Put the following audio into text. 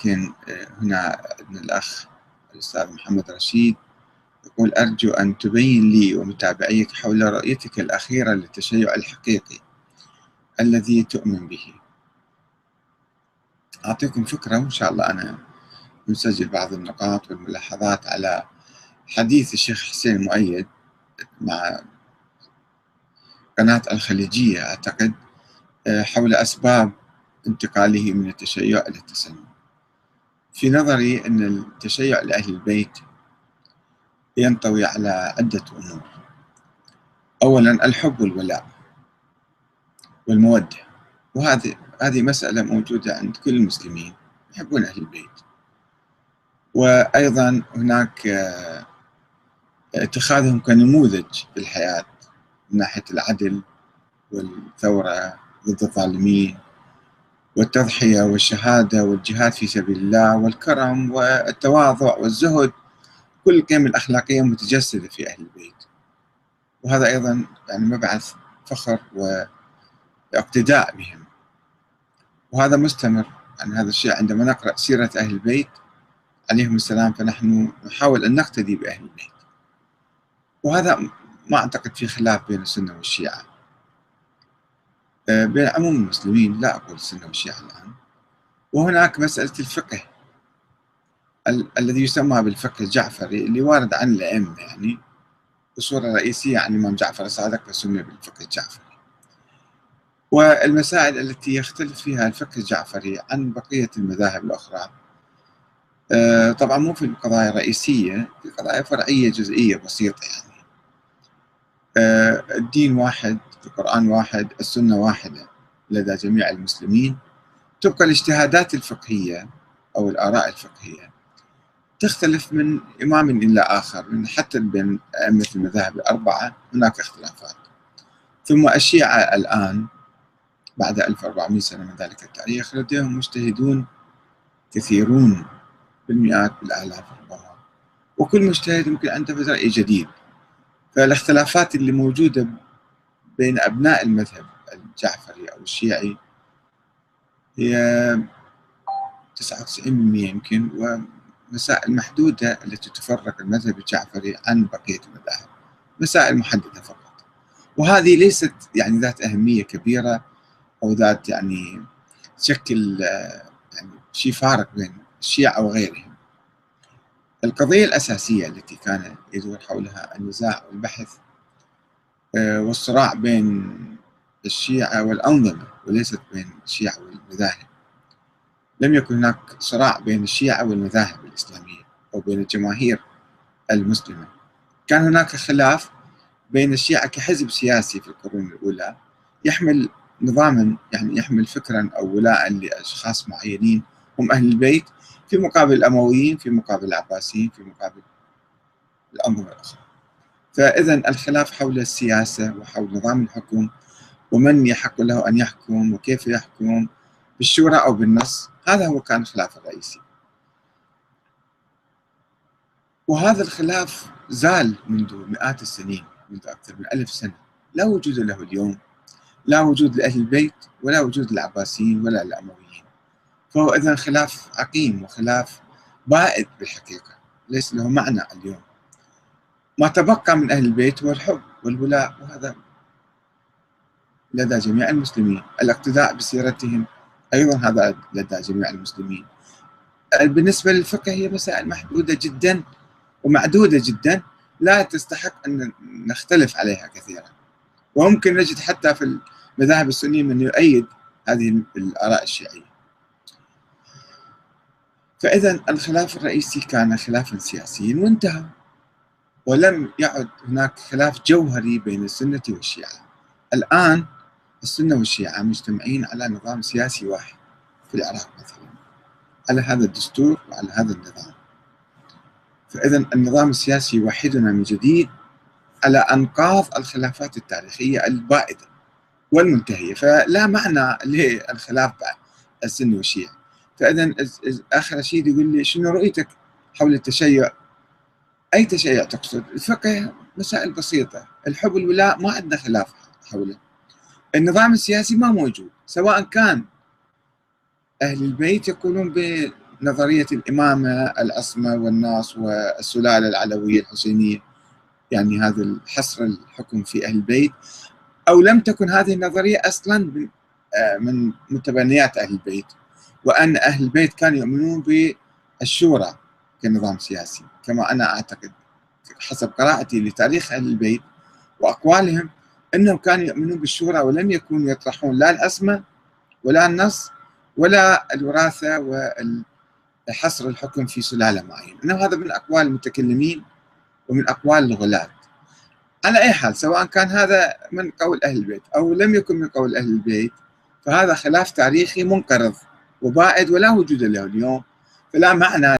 لكن آه، هنا عندنا الأخ الأستاذ محمد رشيد يقول أرجو أن تبين لي ومتابعيك حول رؤيتك الأخيرة للتشيع الحقيقي الذي تؤمن به. أعطيكم فكرة وإن شاء الله أنا نسجل بعض النقاط والملاحظات على حديث الشيخ حسين المؤيد مع قناة الخليجية أعتقد آه، حول أسباب انتقاله من التشيع إلى التسنن في نظري أن التشيع لأهل البيت ينطوي على عدة أمور. أولا الحب والولاء والمودة وهذه هذه مسألة موجودة عند كل المسلمين يحبون أهل البيت. وأيضا هناك آه، اتخاذهم كنموذج في الحياة من ناحية العدل والثورة ضد الظالمين. والتضحية والشهادة والجهاد في سبيل الله والكرم والتواضع والزهد كل القيم الأخلاقية متجسدة في أهل البيت. وهذا أيضا يعني مبعث فخر واقتداء بهم. وهذا مستمر. عن هذا الشيء عندما نقرأ سيرة أهل البيت عليهم السلام فنحن نحاول أن نقتدي بأهل البيت. وهذا ما أعتقد في خلاف بين السنة والشيعة. بين عموم المسلمين لا أقول السنة والشيعة الآن. وهناك مسألة الفقه ال- الذي يسمى بالفقه الجعفري اللي وارد عن الأئمة يعني بصورة رئيسية عن الإمام جعفر الصادق فسمي بالفقه الجعفري. والمسائل التي يختلف فيها الفقه الجعفري عن بقية المذاهب الأخرى آه، طبعا مو في القضايا الرئيسية في قضايا فرعية جزئية بسيطة يعني. آه، الدين واحد القرآن واحد السنة واحدة لدى جميع المسلمين تبقى الاجتهادات الفقهية أو الآراء الفقهية. تختلف من إمام إلى آخر من حتى بين أئمة المذاهب الأربعة هناك اختلافات. ثم الشيعة الآن بعد 1400 سنة من ذلك التاريخ لديهم مجتهدون كثيرون بالمئات بالآلاف ربما وكل مجتهد يمكن عنده رأي جديد. فالاختلافات اللي موجودة بين أبناء المذهب الجعفري أو الشيعي هي 99% يمكن ومسائل محدودة التي تفرق المذهب الجعفري عن بقية المذاهب مسائل محددة فقط. وهذه ليست يعني ذات أهمية كبيرة أو ذات يعني تشكل يعني شيء فارق بين الشيعة وغيرهم. القضية الأساسية التي كان يدور حولها النزاع والبحث والصراع بين الشيعة والأنظمة وليست بين الشيعة والمذاهب. لم يكن هناك صراع بين الشيعة والمذاهب الإسلامية أو بين الجماهير المسلمة. كان هناك خلاف بين الشيعة كحزب سياسي في القرون الأولى يحمل نظاما يعني يحمل فكرا أو ولاء لأشخاص معينين. هم أهل البيت في مقابل الأمويين في مقابل العباسيين في مقابل الأنظمة الأخرى. فإذا الخلاف حول السياسة وحول نظام الحكم ومن يحق له أن يحكم وكيف يحكم بالشورى أو بالنص هذا هو كان الخلاف الرئيسي. وهذا الخلاف زال منذ مئات السنين منذ أكثر من ألف سنة. لا وجود له اليوم لا وجود لأهل البيت ولا وجود للعباسيين ولا للأمويين فهو إذا خلاف عقيم وخلاف بائد بالحقيقة. ليس له معنى اليوم. ما تبقى من أهل البيت هو الحب والولاء وهذا لدى جميع المسلمين. الاقتداء بسيرتهم أيضا هذا لدى جميع المسلمين. بالنسبة للفقه هي مسائل محدودة جدا ومعدودة جدا لا تستحق أن نختلف عليها كثيرا. وممكن نجد حتى في المذاهب السنية من يؤيد هذه الآراء الشيعية. فإذا الخلاف الرئيسي كان خلافا سياسيا وانتهى ولم يعد هناك خلاف جوهري بين السنة والشيعة. الآن السنة والشيعة مجتمعين على نظام سياسي واحد في العراق مثلا. على هذا الدستور وعلى هذا النظام. فإذا النظام السياسي يوحدنا من جديد على أنقاض الخلافات التاريخية البائدة والمنتهية. فلا معنى للخلاف بعد السنة والشيعة. فإذا آخر شيء يقول لي شنو رؤيتك حول التشيع أي تشيع تقصد. الفقه مسائل بسيطة. الحب والولاء ما عندنا خلاف حوله. النظام السياسي ما موجود. سواء كان أهل البيت يقولون نظرية الإمامة العصمة والناس والسلالة العلوية الحسينية. يعني هذا الحصر الحكم في أهل البيت. أو لم تكن هذه النظرية أصلا آه، من متبنيات أهل البيت. وأن أهل البيت كانوا يؤمنون بالشورى. كنظام سياسي. كما أنا أعتقد حسب قراءتي لتاريخ أهل البيت وأقوالهم أنهم كانوا يؤمنون بالشورى ولم يكونوا يطرحون لا الأسمة ولا النص ولا الوراثة وحصر الحكم في سلالة معينة. إنه هذا من أقوال المتكلمين ومن أقوال الغلاة. على أي حال سواء كان هذا من قول أهل البيت أو لم يكن من قول أهل البيت فهذا خلاف تاريخي منقرض وبائد ولا وجود له اليوم. فلا معنى